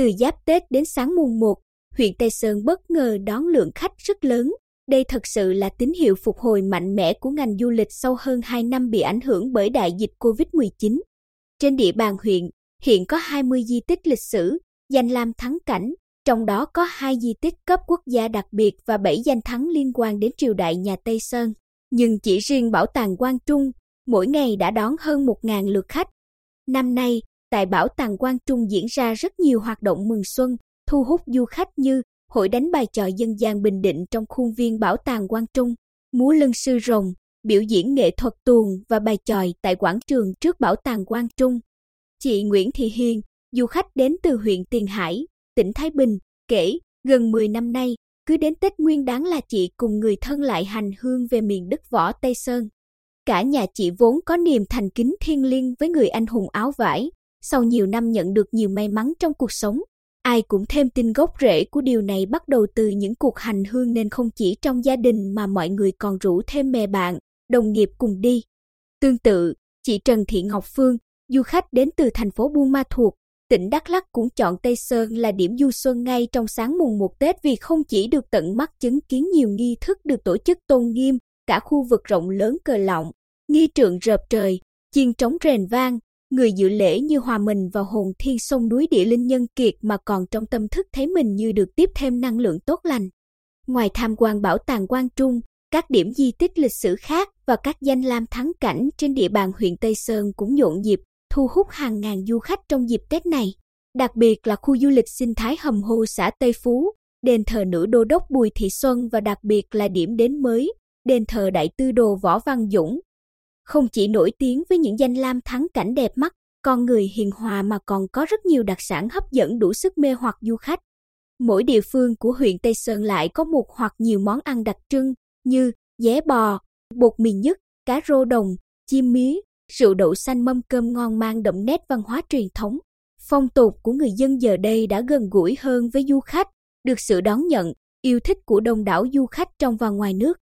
từ giáp Tết đến sáng mùng 1, huyện Tây Sơn bất ngờ đón lượng khách rất lớn. Đây thật sự là tín hiệu phục hồi mạnh mẽ của ngành du lịch sau hơn 2 năm bị ảnh hưởng bởi đại dịch COVID-19. Trên địa bàn huyện, hiện có 20 di tích lịch sử, danh lam thắng cảnh, trong đó có hai di tích cấp quốc gia đặc biệt và 7 danh thắng liên quan đến triều đại nhà Tây Sơn. Nhưng chỉ riêng bảo tàng Quang Trung, mỗi ngày đã đón hơn 1.000 lượt khách. Năm nay, tại Bảo tàng Quang Trung diễn ra rất nhiều hoạt động mừng xuân, thu hút du khách như hội đánh bài tròi dân gian Bình Định trong khuôn viên Bảo tàng Quang Trung, múa lân sư rồng, biểu diễn nghệ thuật tuồng và bài tròi tại quảng trường trước Bảo tàng Quang Trung. Chị Nguyễn Thị Hiền, du khách đến từ huyện Tiền Hải, tỉnh Thái Bình, kể gần 10 năm nay, cứ đến Tết Nguyên đáng là chị cùng người thân lại hành hương về miền đất võ Tây Sơn. Cả nhà chị vốn có niềm thành kính thiêng liêng với người anh hùng áo vải, sau nhiều năm nhận được nhiều may mắn trong cuộc sống. Ai cũng thêm tin gốc rễ của điều này bắt đầu từ những cuộc hành hương nên không chỉ trong gia đình mà mọi người còn rủ thêm mẹ bạn, đồng nghiệp cùng đi. Tương tự, chị Trần Thị Ngọc Phương, du khách đến từ thành phố Buôn Ma Thuột, tỉnh Đắk Lắk cũng chọn Tây Sơn là điểm du xuân ngay trong sáng mùng 1 Tết vì không chỉ được tận mắt chứng kiến nhiều nghi thức được tổ chức tôn nghiêm, cả khu vực rộng lớn cờ lọng, nghi trượng rợp trời, chiên trống rền vang, người dự lễ như hòa mình vào hồn thiên sông núi địa linh nhân kiệt mà còn trong tâm thức thấy mình như được tiếp thêm năng lượng tốt lành. Ngoài tham quan bảo tàng Quang Trung, các điểm di tích lịch sử khác và các danh lam thắng cảnh trên địa bàn huyện Tây Sơn cũng nhộn nhịp, thu hút hàng ngàn du khách trong dịp Tết này. Đặc biệt là khu du lịch sinh thái hầm hồ xã Tây Phú, đền thờ nữ đô đốc Bùi Thị Xuân và đặc biệt là điểm đến mới, đền thờ đại tư đồ Võ Văn Dũng, không chỉ nổi tiếng với những danh lam thắng cảnh đẹp mắt, con người hiền hòa mà còn có rất nhiều đặc sản hấp dẫn đủ sức mê hoặc du khách. Mỗi địa phương của huyện Tây Sơn lại có một hoặc nhiều món ăn đặc trưng như dế bò, bột mì nhất, cá rô đồng, chim mí, rượu đậu xanh mâm cơm ngon mang đậm nét văn hóa truyền thống. Phong tục của người dân giờ đây đã gần gũi hơn với du khách, được sự đón nhận, yêu thích của đông đảo du khách trong và ngoài nước.